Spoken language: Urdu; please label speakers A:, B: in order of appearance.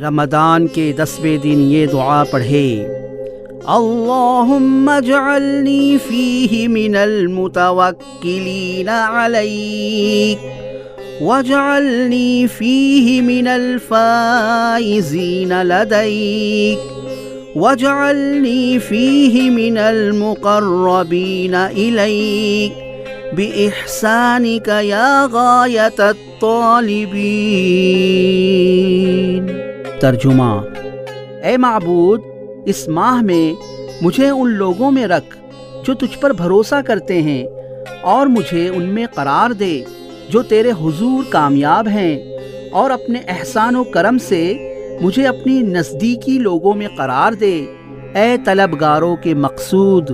A: رمضان کے دسویں دن یہ دعا پڑھے۔ اللہم اجعلنی فیہ من المتوکلین علیک۔ واجعلنی فیہ من الفائزین لدیک۔ واجعلنی فیہ من المقربین الیک۔ بإحسانك يا غاية الطالبين ترجمہ۔ اے معبود، اس ماہ میں مجھے ان لوگوں میں رکھ جو تجھ پر بھروسہ کرتے ہیں، اور مجھے ان میں قرار دے جو تیرے حضور کامیاب ہیں، اور اپنے احسان و کرم سے مجھے اپنی نزدیکی لوگوں میں قرار دے۔ اے طلبگاروں کے مقصود